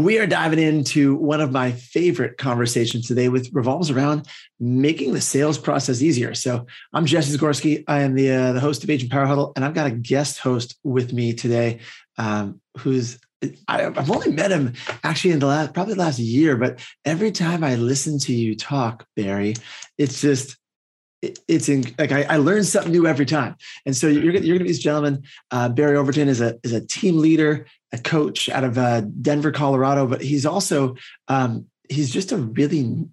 We are diving into one of my favorite conversations today, which revolves around making the sales process easier. So, I'm Jesse Zagorski. I am the uh, the host of Agent Power Huddle, and I've got a guest host with me today, um, who's I, have only met him actually in the last probably last year, but every time I listen to you talk, Barry, it's just it's in like I, I learn something new every time. And so you're, you're going to meet this gentleman. Uh, Barry Overton is a is a team leader, a coach out of uh, Denver, Colorado, but he's also um, he's just a really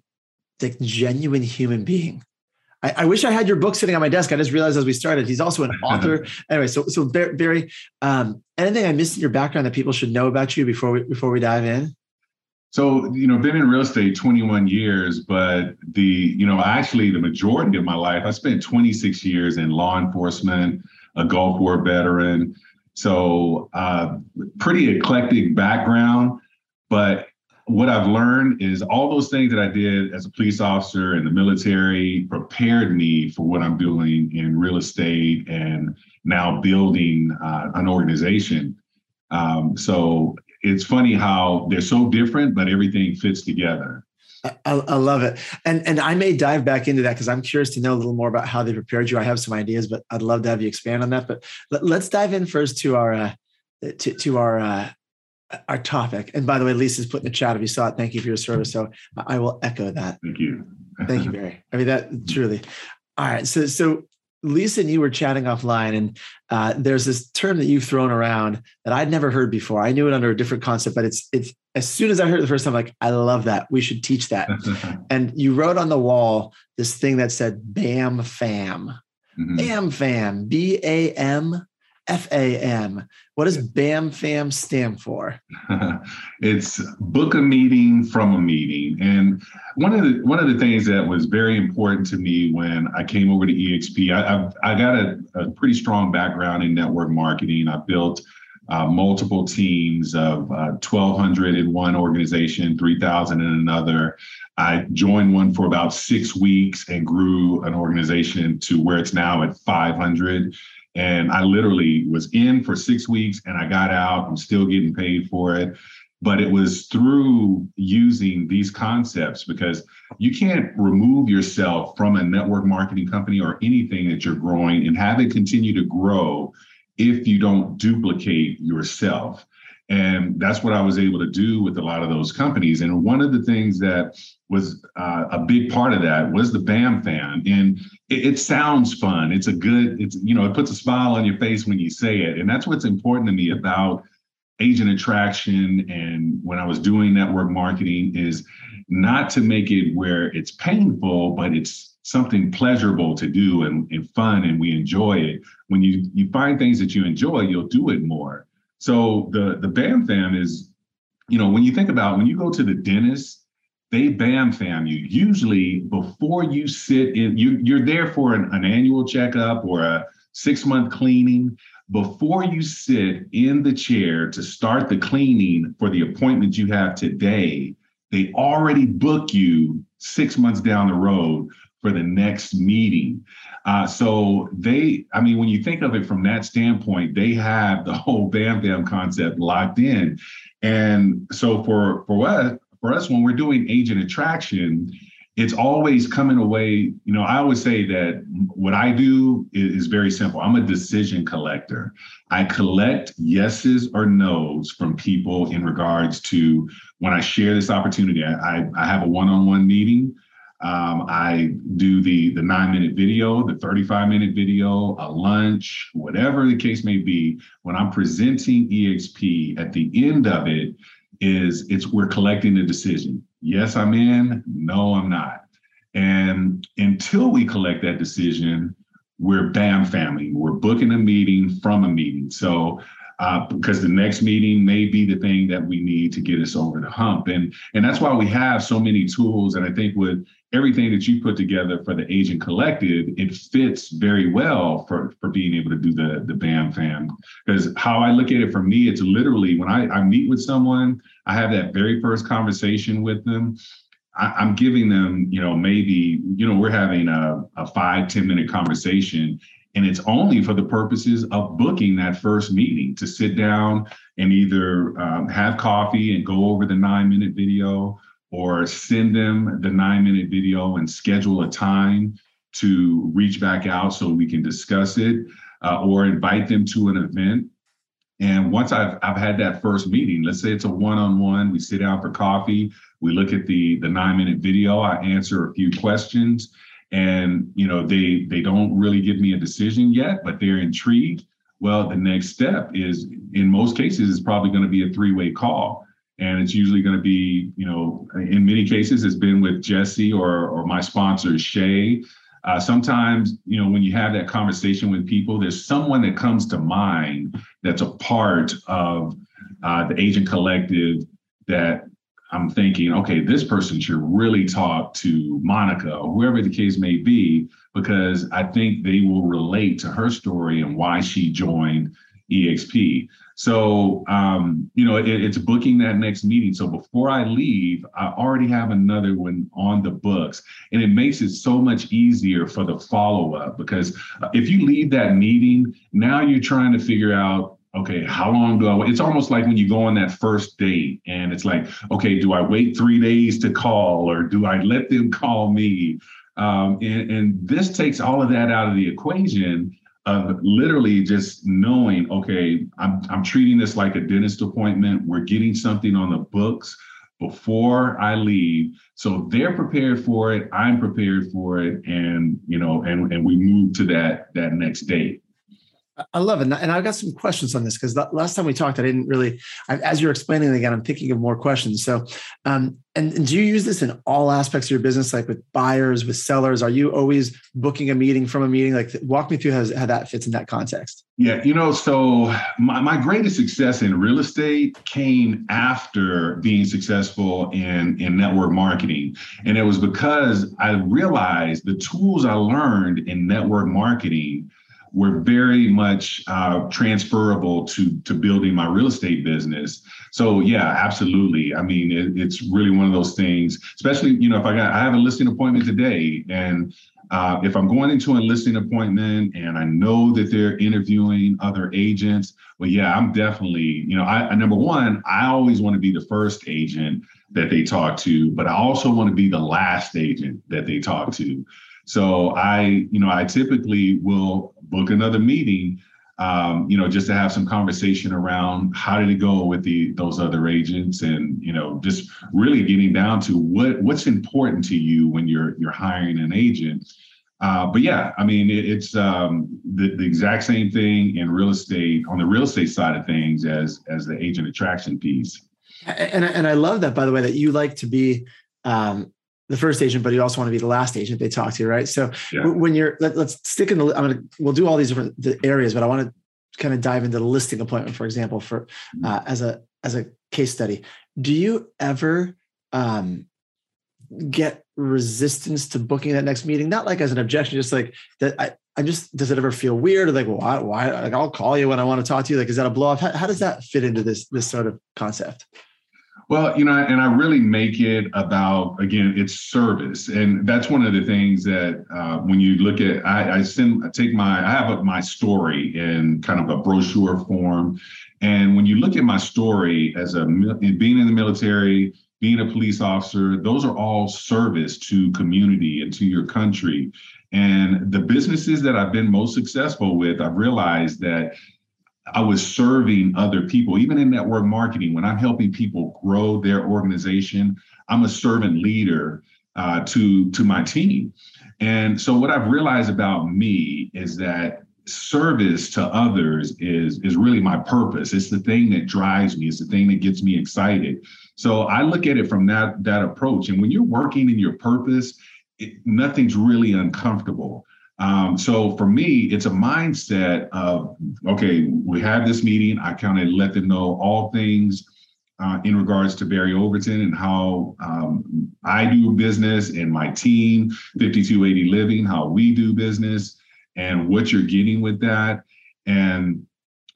like genuine human being. I, I, wish I had your book sitting on my desk. I just realized as we started, he's also an author. anyway, so so Barry, um, anything I missed in your background that people should know about you before we before we dive in? So, you know, been in real estate 21 years, but the, you know, actually the majority of my life, I spent 26 years in law enforcement, a Gulf War veteran. So, uh, pretty eclectic background. But what I've learned is all those things that I did as a police officer in the military prepared me for what I'm doing in real estate and now building uh, an organization. Um, so it's funny how they're so different, but everything fits together. I, I, love it, and and I may dive back into that because I'm curious to know a little more about how they prepared you. I have some ideas, but I'd love to have you expand on that. But let, us dive in first to our uh, to, to our uh, our topic. And by the way, Lisa's put in the chat if you saw it. Thank you for your service. So I will echo that. Thank you. Thank you, Barry. I mean that truly. All right, so so Lisa and you were chatting offline, and uh, there's this term that you've thrown around that I'd never heard before. I knew it under a different concept, but it's it's as soon as I heard it the first time, I'm like, I love that. We should teach that. and you wrote on the wall this thing that said "Bam Fam." Mm-hmm. Bam Fam, B A M FAM. What does BAM FAM stand for? it's book a meeting from a meeting. And one of the one of the things that was very important to me when I came over to EXP, I, I've, I got a, a pretty strong background in network marketing. I built uh, multiple teams of uh, 1,200 in one organization, 3,000 in another. I joined one for about six weeks and grew an organization to where it's now at 500. And I literally was in for six weeks and I got out. I'm still getting paid for it. But it was through using these concepts because you can't remove yourself from a network marketing company or anything that you're growing and have it continue to grow if you don't duplicate yourself. And that's what I was able to do with a lot of those companies. And one of the things that was uh, a big part of that was the BAM fam. And it, it, sounds fun. It's a good, it's, you know, it puts a smile on your face when you say it. And that's what's important to me about agent attraction. And when I was doing network marketing is not to make it where it's painful, but it's something pleasurable to do and, and fun and we enjoy it. When you, you find things that you enjoy, you'll do it more. So the the BAM is, you know, when you think about when you go to the dentist, they BAM fam you. Usually before you sit in, you you're there for an, an annual checkup or a six month cleaning. Before you sit in the chair to start the cleaning for the appointment you have today, they already book you six months down the road for the next meeting. Uh, so they, I mean, when you think of it from that standpoint, they have the whole Bam Fam concept locked in. And so for for us, for us, when we're doing agent attraction, it's always coming away. You know, I always say that what I do is, is very simple. I'm a decision collector. I collect yeses or nos from people in regards to when I share this opportunity. I, I, I have a one-on-one meeting um, I do the the nine minute video, the 35 minute video, a lunch, whatever the case may be. When I'm presenting EXP, at the end of it is it's we're collecting a decision. Yes, I'm in. No, I'm not. And until we collect that decision, we're BAM family. We're booking a meeting from a meeting. So uh, because the next meeting may be the thing that we need to get us over the hump. And and that's why we have so many tools. And I think with everything that you put together for the agent collective, it fits very well for for being able to do the the BAM fam. Because how I look at it for me, it's literally when I, I meet with someone, I have that very first conversation with them. I, am giving them, you know, maybe, you know, we're having a, a five ten minute conversation and it's only for the purposes of booking that first meeting to sit down and either um, have coffee and go over the nine minute video or send them the nine minute video and schedule a time to reach back out so we can discuss it uh, or invite them to an event. And once I've, I've had that first meeting, let's say it's a one-on-one, we sit down for coffee, we look at the, the nine minute video, I answer a few questions, and you know they they don't really give me a decision yet but they're intrigued. Well the next step is in most cases is probably going to be a three-way call. And it's usually going to be you know in many cases it's been with jesse or or my sponsor shay. Uh, sometimes you know when you have that conversation with people there's someone that comes to mind that's a part of uh, the agent collective that I'm thinking, okay, this person should really talk to Monica or whoever the case may be, because I think they will relate to her story and why she joined EXP. So, um, you know, it, it's booking that next meeting. So before I leave, I already have another one on the books. And it makes it so much easier for the follow up because if you leave that meeting, now you're trying to figure out okay, how long do I wait? It's almost like when you go on that first date and it's like, okay, do I wait three days to call or do I let them call me? Um, and, and this takes all of that out of the equation of literally just knowing, okay, I'm, I'm treating this like a dentist appointment. We're getting something on the books before I leave. So they're prepared for it. I'm prepared for it. And, you know, and, and we move to that, that next date. I love it. And I've got some questions on this because last time we talked, I didn't really, I, as you're explaining again, I'm thinking of more questions. So, um, and, and, do you use this in all aspects of your business, like with buyers, with sellers? Are you always booking a meeting from a meeting? Like, walk me through how, how that fits in that context. Yeah, you know, so my, my greatest success in real estate came after being successful in, in network marketing. And it was because I realized the tools I learned in network marketing were very much uh, transferable to to building my real estate business. So yeah, absolutely. I mean, it, it's really one of those things. Especially, you know, if I got I have a listing appointment today, and uh, if I'm going into a listing appointment and I know that they're interviewing other agents, well, yeah, I'm definitely, you know, I, I number one, I always want to be the first agent that they talk to, but I also want to be the last agent that they talk to. So I, you know, I typically will book another meeting, um, you know, just to have some conversation around how did it go with the those other agents, and you know, just really getting down to what what's important to you when you're you're hiring an agent. Uh, but yeah, I mean, it, it's um, the, the exact same thing in real estate on the real estate side of things as as the agent attraction piece. And and I love that by the way that you like to be um, the first agent, but you also want to be the last agent they talk to, right? So yeah. when you're, let, us stick in the, I'm gonna, we'll do all these different the areas, but I want to kind of dive into the listing appointment, for example, for mm-hmm. uh, as a as a case study. Do you ever um, get resistance to booking that next meeting? Not like as an objection, just like that. I, I just does it ever feel weird? Or like, why? why like, I'll call you when I want to talk to you. Like, is that a blow off? How, how does that fit into this this sort of concept? Well, you know, and I really make it about again, it's service, and that's one of the things that uh, when you look at, I, I send, I take my, I have a, my story in kind of a brochure form, and when you look at my story as a being in the military, being a police officer, those are all service to community and to your country. And the businesses that I've been most successful with, I've realized that I was serving other people, even in network marketing, when I'm helping people grow their organization, I'm a servant leader uh, to, to my team. And so what I've realized about me is that service to others is, is really my purpose. It's the thing that drives me, it's the thing that gets me excited. So I look at it from that, that approach. And when you're working in your purpose, it, nothing's really uncomfortable Um, so for me, it's a mindset of okay, we have this meeting. I kind of let them know all things uh, in regards to Barry Overton and how um, I do business and my team, 5280 Living, how we do business, and what you're getting with that. And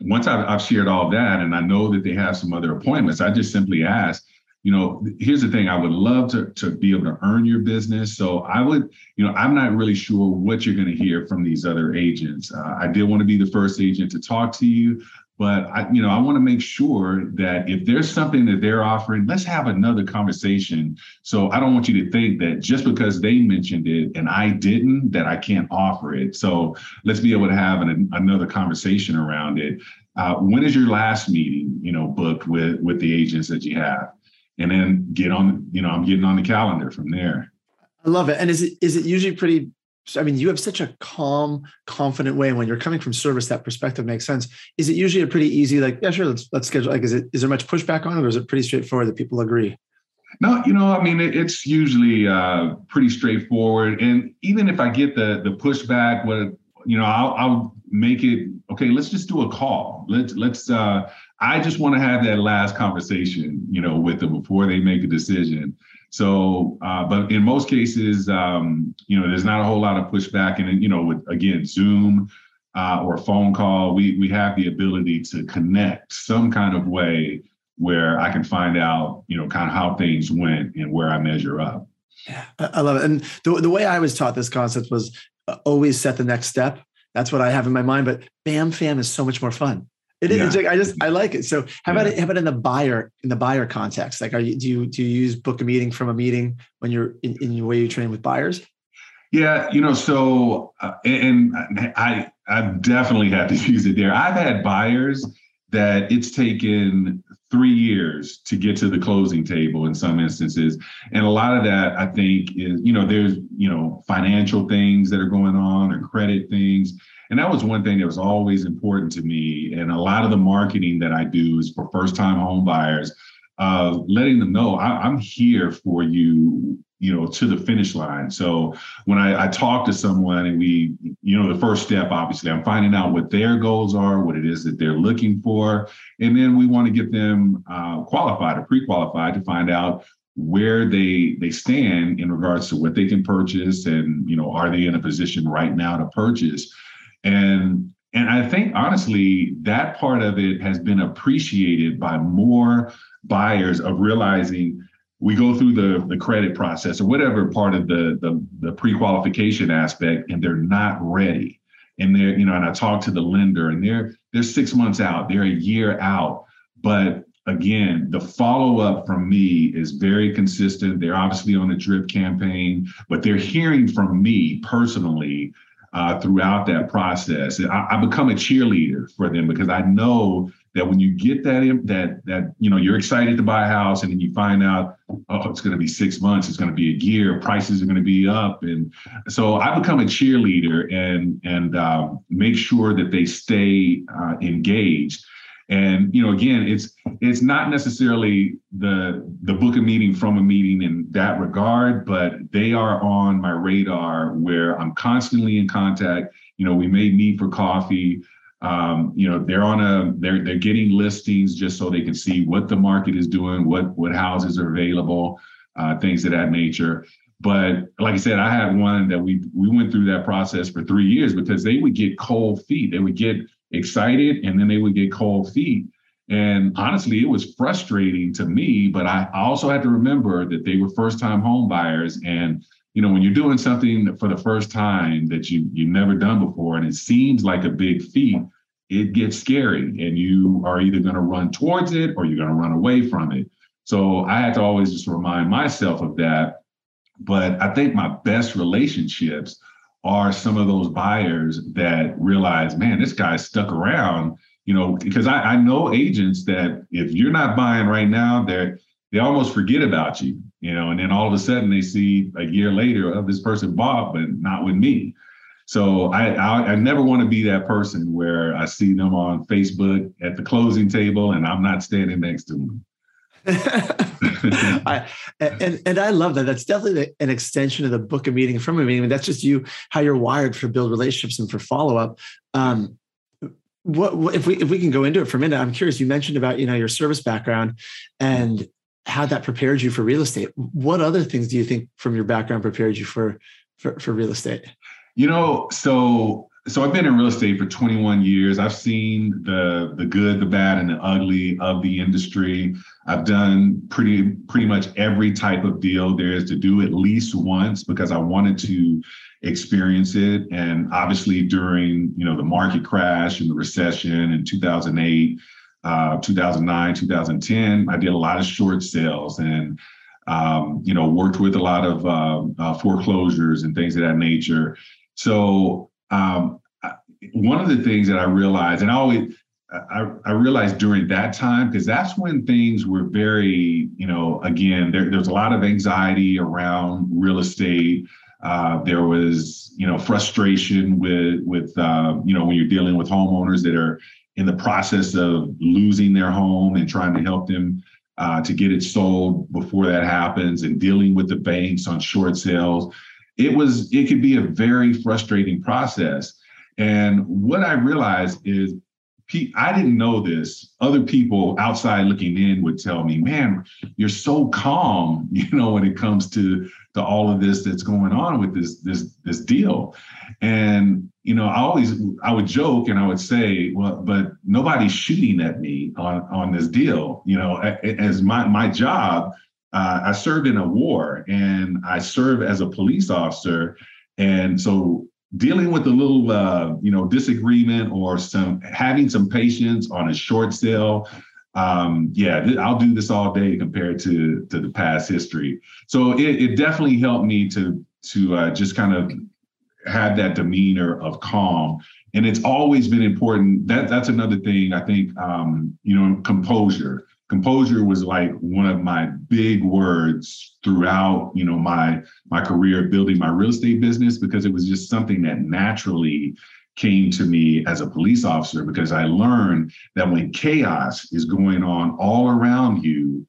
once I've, I've shared all that, and I know that they have some other appointments, I just simply ask, you know, here's the thing I would love to, to be able to earn your business. So I would, you know, I'm not really sure what you're going to hear from these other agents. Uh, I did want to be the first agent to talk to you, but I, you know, I want to make sure that if there's something that they're offering, let's have another conversation. So I don't want you to think that just because they mentioned it and I didn't, that I can't offer it. So let's be able to have an, another conversation around it. Uh, when is your last meeting, you know, booked with with the agents that you have? And then get on, you know, I'm getting on the calendar from there. I love it. And is it is it usually pretty I mean, you have such a calm, confident way. when you're coming from service, that perspective makes sense. Is it usually a pretty easy, like, yeah, sure, let's let's schedule. Like, is it is there much pushback on it, or is it pretty straightforward that people agree? No, you know, I mean, it, it's usually uh, pretty straightforward. And even if I get the the pushback, what you know, I'll, I'll make it okay. Let's just do a call. Let's let's. Uh, I just want to have that last conversation, you know, with them before they make a decision. So, uh, but in most cases, um, you know, there's not a whole lot of pushback, and you know, with again Zoom uh, or a phone call, we we have the ability to connect some kind of way where I can find out, you know, kind of how things went and where I measure up. Yeah, I love it. And the the way I was taught this concept was uh, always set the next step. That's what I have in my mind. But Bam Fam is so much more fun. It is. Yeah. I just I like it. So how about yeah. it, how about in the buyer in the buyer context? Like, are you do you do you use book a meeting from a meeting when you're in, in the way you train with buyers? Yeah, you know, so uh, and I I've definitely had to use it there. I've had buyers that it's taken three years to get to the closing table in some instances and a lot of that i think is you know there's you know financial things that are going on or credit things and that was one thing that was always important to me. And a lot of the marketing that I do is for first time home buyers, uh, letting them know I, am here for you, you know, to the finish line. So when I, I, talk to someone and we, you know, the first step, obviously, I'm finding out what their goals are, what it is that they're looking for. And then we want to get them uh, qualified or pre-qualified to find out where they they stand in regards to what they can purchase and you know are they in a position right now to purchase and and I think honestly, that part of it has been appreciated by more buyers of realizing we go through the, the credit process or whatever part of the, the, the pre-qualification aspect and they're not ready. And they're, you know, and I talk to the lender and they're they're six months out, they're a year out. But again, the follow-up from me is very consistent. They're obviously on a drip campaign, but they're hearing from me personally uh, throughout that process. I, I, become a cheerleader for them because I know that when you get that that that you know you're excited to buy a house and then you find out oh it's going to be six months, it's going to be a year, prices are going to be up, and so I become a cheerleader and and um, make sure that they stay uh, engaged. And you know, again, it's it's not necessarily the the book a meeting from a meeting in that regard, but they are on my radar where I'm constantly in contact. You know, we may meet for coffee. Um, you know, they're on a they're they're getting listings just so they can see what the market is doing, what what houses are available, uh, things of that nature. But like I said, I had one that we we went through that process for three years because they would get cold feet. They would get excited and then they would get cold feet. And honestly, it was frustrating to me, but I also had to remember that they were first time home buyers. And, you know, when you're doing something for the first time that you, you've never done before, and it seems like a big feat, it gets scary and you are either going to run towards it or you're going to run away from it. So I had to always just remind myself of that. But I think my best relationships are some of those buyers that realize, man, this guy stuck around, you know, because I, I know agents that if you're not buying right now, they're they almost forget about you, you know, and then all of a sudden they see a year later of this person bought, but not with me. So I, I, I never want to be that person where I see them on Facebook at the closing table and I'm not standing next to them. I, and and I love that. That's definitely an extension of the book of meeting from a meeting. I mean, that's just you how you're wired for build relationships and for follow up. Um, what, what, if we if we can go into it for a minute? I'm curious. You mentioned about you know your service background and how that prepared you for real estate. What other things do you think from your background prepared you for for, for real estate? You know, so so I've been in real estate for 21 years. I've seen the the good, the bad, and the ugly of the industry. I've done pretty pretty much every type of deal there is to do at least once because I wanted to experience it. And obviously during you know the market crash and the recession in 2008, uh, 2009, 2010, I did a lot of short sales and um, you know worked with a lot of uh, uh, foreclosures and things of that nature. So um, one of the things that I realized, and I always I, I realized during that time because that's when things were very, you know, again, there, there's a lot of anxiety around real estate. Uh, there was, you know, frustration with with uh, you know when you're dealing with homeowners that are in the process of losing their home and trying to help them uh, to get it sold before that happens, and dealing with the banks on short sales. It was it could be a very frustrating process. And what I realized is, I didn't know this. Other people outside looking in would tell me, "Man, you're so calm," you know, when it comes to to all of this that's going on with this this this deal. And you know, I always I would joke and I would say, "Well, but nobody's shooting at me on on this deal." You know, as my my job, uh, I served in a war and I serve as a police officer, and so dealing with a little uh, you know disagreement or some having some patience on a short sale um, yeah th- i'll do this all day compared to to the past history. So it, it definitely helped me to to uh, just kind of have that demeanor of calm. And it's always been important. That that's another thing i think um, you know composure. Composure was like one of my big words throughout you know my my career building my real estate business because it was just something that naturally came to me as a police officer because i learned that when chaos is going on all around you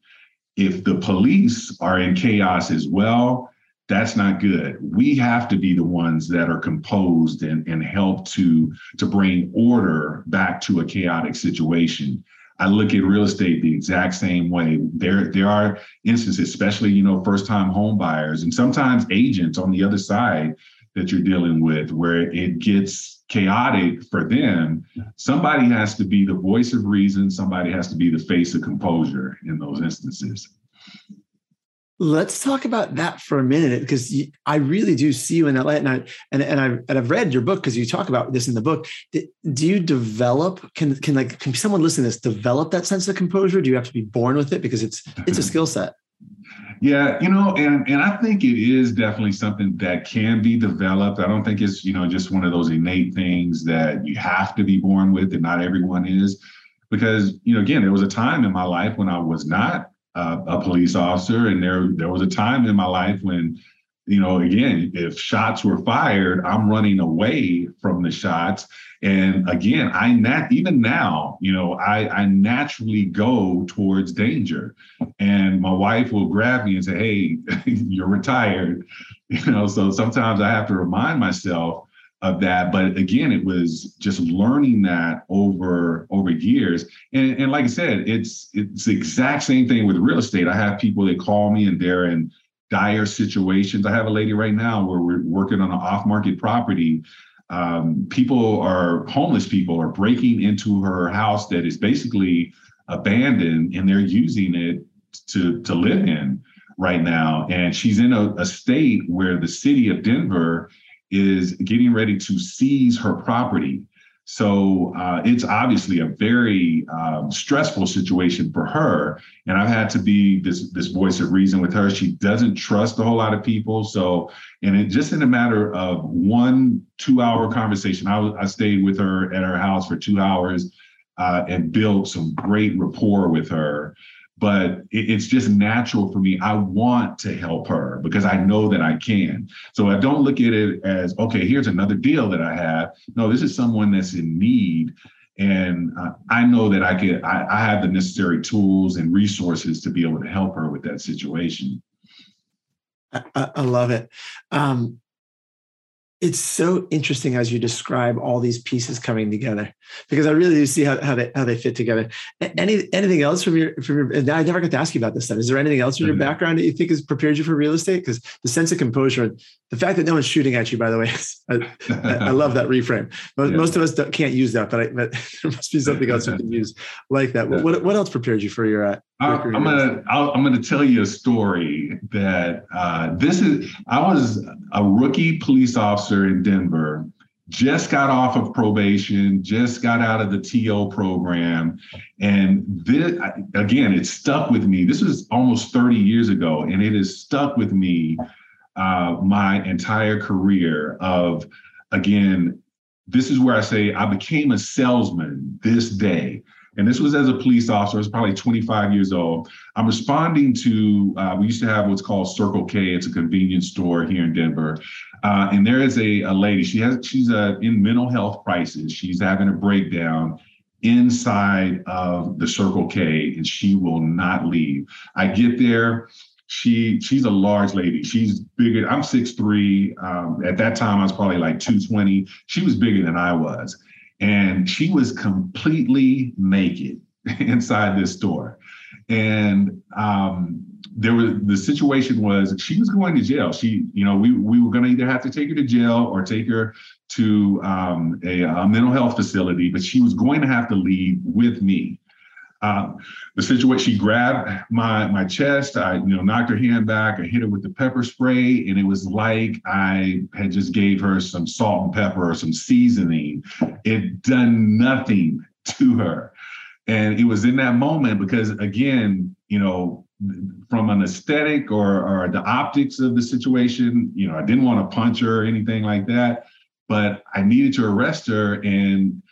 if the police are in chaos as well that's not good we have to be the ones that are composed and, and help to to bring order back to a chaotic situation I look at real estate the exact same way. There, there are instances, especially you know, first-time home buyers, and sometimes agents on the other side that you're dealing with, where it gets chaotic for them. Somebody has to be the voice of reason. Somebody has to be the face of composure in those instances. Let's talk about that for a minute because I really do see you in that light, and I and and I've, and I've read your book because you talk about this in the book. Do you develop? Can can like can someone listen to this develop that sense of composure? Do you have to be born with it because it's it's a skill set? Yeah, you know, and and I think it is definitely something that can be developed. I don't think it's you know just one of those innate things that you have to be born with, and not everyone is. Because you know, again, there was a time in my life when I was not uh, a police officer, and there there was a time in my life when, you know, again, if shots were fired, I'm running away from the shots. And again, I nat even now, you know, I I naturally go towards danger, and my wife will grab me and say, "Hey, you're retired," you know. So sometimes I have to remind myself of that. But again, it was just learning that over over years. And, and like I said, it's it's the exact same thing with real estate. I have people that call me and they're in dire situations. I have a lady right now where we're working on an off-market property. Um, people are homeless people are breaking into her house that is basically abandoned and they're using it to to live in right now. And she's in a, a state where the city of Denver is getting ready to seize her property. So uh, it's obviously a very um, stressful situation for her, and I've had to be this this voice of reason with her. She doesn't trust a whole lot of people, so and it just in a matter of one two hour conversation, I, I stayed with her at her house for two hours uh, and built some great rapport with her but it's just natural for me. I want to help her because I know that I can. So I don't look at it as, okay, here's another deal that I have. No, this is someone that's in need. And uh, I know that I can, I, I have the necessary tools and resources to be able to help her with that situation. I, I love it. Um, it's so interesting as you describe all these pieces coming together because I really do see how, how they how they fit together. Any anything else from your from your? I never got to ask you about this stuff. Is there anything else in your mm-hmm. background that you think has prepared you for real estate? Because the sense of composure, the fact that no one's shooting at you, by the way, I, I love that reframe. Most, yeah. most of us can't use that, but, I, but there must be something else you can use like that. What what else prepared you for your? Uh, I, am gonna i am gonna tell you a story that uh, this is. I was a rookie police officer in Denver. Just got off of probation, just got out of the TO program. And this, again, it stuck with me. This was almost 30 years ago, and it has stuck with me uh, my entire career of, again, this is where I say I became a salesman this day and this was as a police officer. I was probably 25 years old. I'm responding to, uh, we used to have what's called Circle K. It's a convenience store here in Denver. Uh, and there is a, a lady, she has, she's uh, in mental health crisis. She's having a breakdown inside of the Circle K and she will not leave. I get there. She she's a large lady. She's bigger. I'm 6'3. Um, at that time, I was probably like 220. She was bigger than I was and she was completely naked inside this store. And um, there was the situation was she was going to jail. She, you know, we we were going to either have to take her to jail or take her to um, a, a, mental health facility, but she was going to have to leave with me. Um, the situation, she grabbed my my chest. I, you know, knocked her hand back. I hit her with the pepper spray, and it was like I had just gave her some salt and pepper or some seasoning. It done nothing to her, and it was in that moment because, again, you know, from an aesthetic or or the optics of the situation, you know, I didn't want to punch her or anything like that, but I needed to arrest her and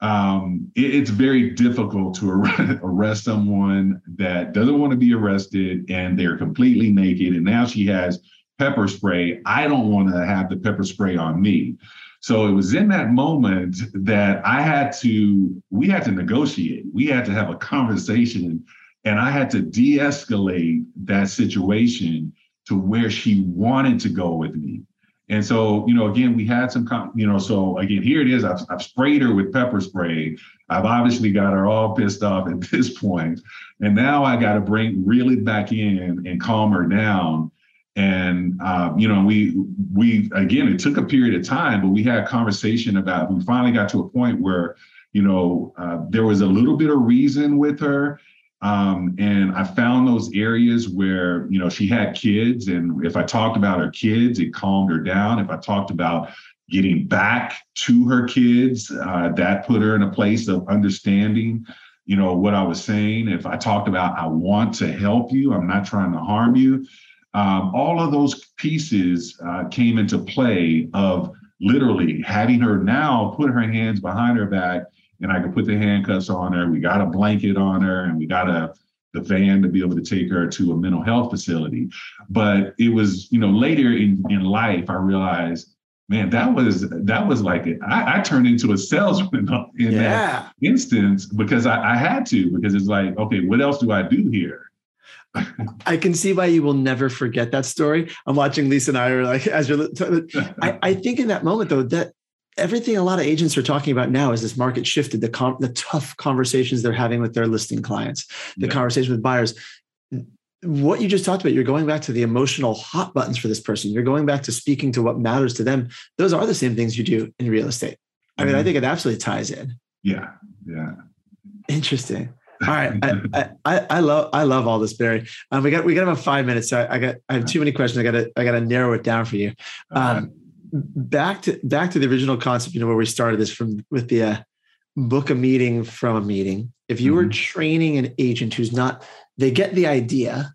um, it, it's very difficult to arrest someone that doesn't want to be arrested and they're completely naked. And now she has pepper spray. I don't want to have the pepper spray on me. So it was in that moment that I had to, we had to negotiate. We had to have a conversation and I had to de escalate that situation to where she wanted to go with me. And so, you know, again, we had some, you know, so again, here it is. I've, I've sprayed her with pepper spray. I've obviously got her all pissed off at this point. And now I got to bring really back in and calm her down. And, uh, you know, we, we, again, it took a period of time, but we had a conversation about, we finally got to a point where, you know, uh, there was a little bit of reason with her um, and I found those areas where, you know, she had kids. And if I talked about her kids, it calmed her down. If I talked about getting back to her kids, uh, that put her in a place of understanding, you know, what I was saying. If I talked about, I want to help you, I'm not trying to harm you. Um, all of those pieces uh, came into play of literally having her now put her hands behind her back and I could put the handcuffs on her. We got a blanket on her, and we got a the van to be able to take her to a mental health facility. But it was, you know, later in, in life, I realized, man, that was that was like it. I, I turned into a salesman in yeah. that instance because I, I had to, because it's like, okay, what else do I do here? I can see why you will never forget that story. I'm watching Lisa and I are like, as you're, I, I think in that moment though, that everything a lot of agents are talking about now is this market shifted the com- the tough conversations they're having with their listing clients the yeah. conversation with buyers what you just talked about you're going back to the emotional hot buttons for this person you're going back to speaking to what matters to them those are the same things you do in real estate i mean mm-hmm. i think it absolutely ties in yeah yeah interesting all right, I, I, I, love I love all this, Barry. Um, we got we got about five minutes. So I, I got I have too many questions. I got to I got to narrow it down for you. Um, back to back to the original concept, you know, where we started this from with the uh, book a meeting from a meeting. If you mm-hmm. were training an agent who's not, they get the idea,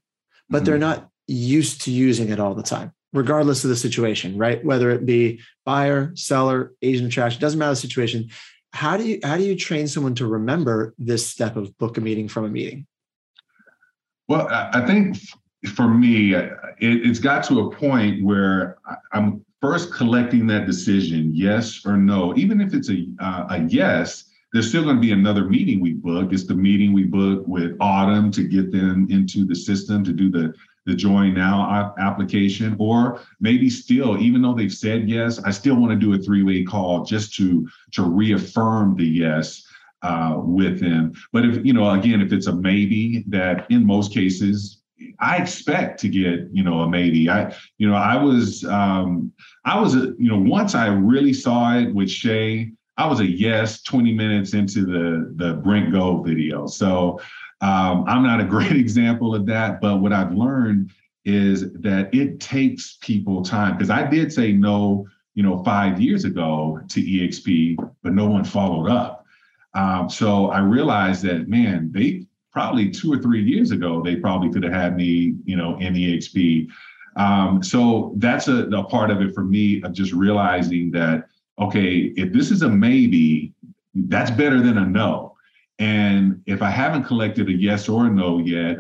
but mm-hmm. they're not used to using it all the time, regardless of the situation, right? Whether it be buyer, seller, agent attraction, doesn't matter the situation. How do you how do you train someone to remember this step of book a meeting from a meeting? Well, I think for me, it, has got to a point where I'm first collecting that decision, yes or no, even if it's a, uh, a yes, there's still going to be another meeting we book. It's the meeting we book with Autumn to get them into the system to do the the join now application or maybe still even though they've said yes i still want to do a three-way call just to to reaffirm the yes uh, with them but if you know again if it's a maybe that in most cases I expect to get, you know, a maybe. I, you know, I was, um, I was, a, you know, once I really saw it with Shay, I was a yes 20 minutes into the the Brent Gove video. So um, I'm not a great example of that, but what I've learned is that it takes people time because I did say no, you know, five years ago to EXP, but no one followed up. Um, so I realized that man, they probably two or three years ago, they probably could have had me, you know, in EXP. Um, so that's a, a part of it for me of just realizing that, okay, if this is a maybe, that's better than a no. And if I haven't collected a yes or a no yet,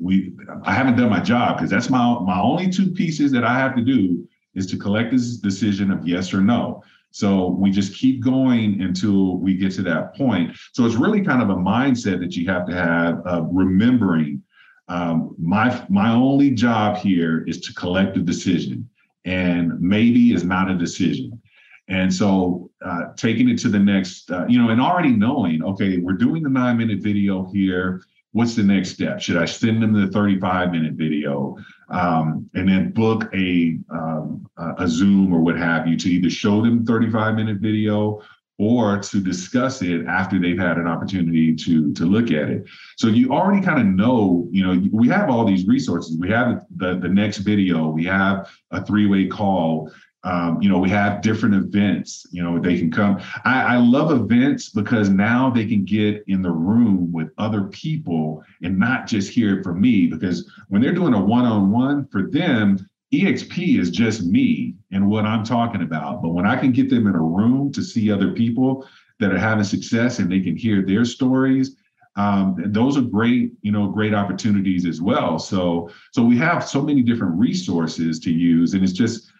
we I haven't done my job because that's my my only two pieces that I have to do is to collect this decision of yes or no. So we just keep going until we get to that point. So it's really kind of a mindset that you have to have of remembering um, my my only job here is to collect a decision, and maybe is not a decision. And so uh, taking it to the next, uh, you know, and already knowing, okay, we're doing the nine minute video here what's the next step? Should I send them the 35 minute video um, and then book a um, a Zoom or what have you to either show them 35 minute video or to discuss it after they've had an opportunity to to look at it. So you already kind of know, you know, we have all these resources. We have the the next video, we have a three way call, um, you know, we have different events, you know, they can come. I, I, love events because now they can get in the room with other people and not just hear it from me. Because when they're doing a one on one for them, EXP is just me and what I'm talking about. But when I can get them in a room to see other people that are having success and they can hear their stories, um, those are great, you know, great opportunities as well. So, so we have so many different resources to use, and it's just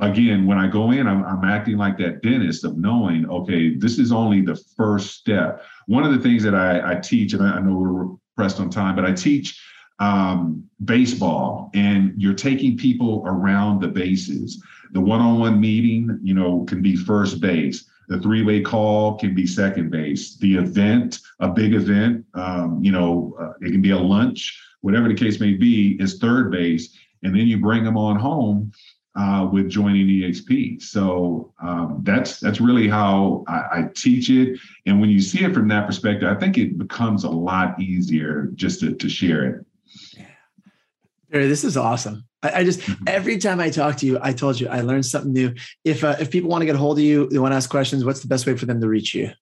again, when I go in, I'm, I'm, acting like that dentist of knowing, okay, this is only the first step. One of the things that I, I teach, and I, I know we're pressed on time, but I teach um, baseball, and you're taking people around the bases. The one-on-one meeting, you know, can be first base. The three-way call can be second base. The event, a big event, um, you know, uh, it can be a lunch, whatever the case may be, is third base. And then you bring them on home uh, with joining EXP. So um, that's that's really how I, I, teach it. And when you see it from that perspective, I think it becomes a lot easier just to, to share it. Yeah. this is awesome. I, I just mm-hmm. every time I talk to you, I told you I learned something new. If uh, if people want to get a hold of you, they want to ask questions, what's the best way for them to reach you?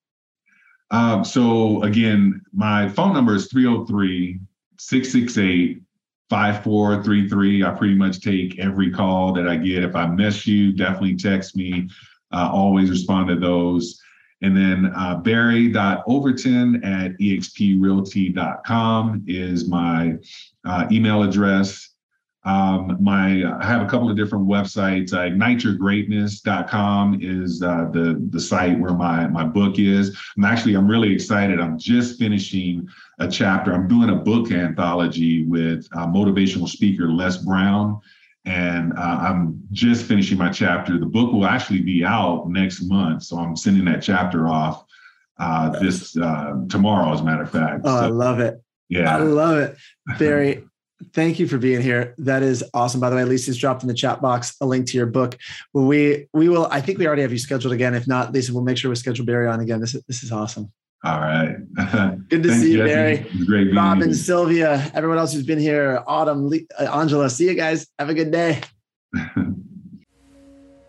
Um, so again, my phone number is 303 668 5433. I pretty much take every call that I get. If I miss you, definitely text me. Uh, always respond to those. And then uh, barry.overton at exprealty.com is my uh, email address. Um, my I have a couple of different websites. Uh, IgniteYourGreatness.com is uh, the the site where my my book is. I'm actually I'm really excited. I'm just finishing a chapter. I'm doing a book anthology with uh, motivational speaker Les Brown, and uh, I'm just finishing my chapter. The book will actually be out next month, so I'm sending that chapter off uh, this uh, tomorrow, as a matter of fact. Oh, so, I love it. Yeah, I love it, Barry. Thank you for being here. That is awesome. By the way, Lisa's dropped in the chat box a link to your book. Well, we we will. I think we already have you scheduled again. If not, Lisa, we'll make sure we schedule Barry on again. This is this is awesome. All right. Good to see you, Barry. Great Rob and Sylvia, everyone else who's been here, Autumn, uh, Angela. See you guys. Have a good day.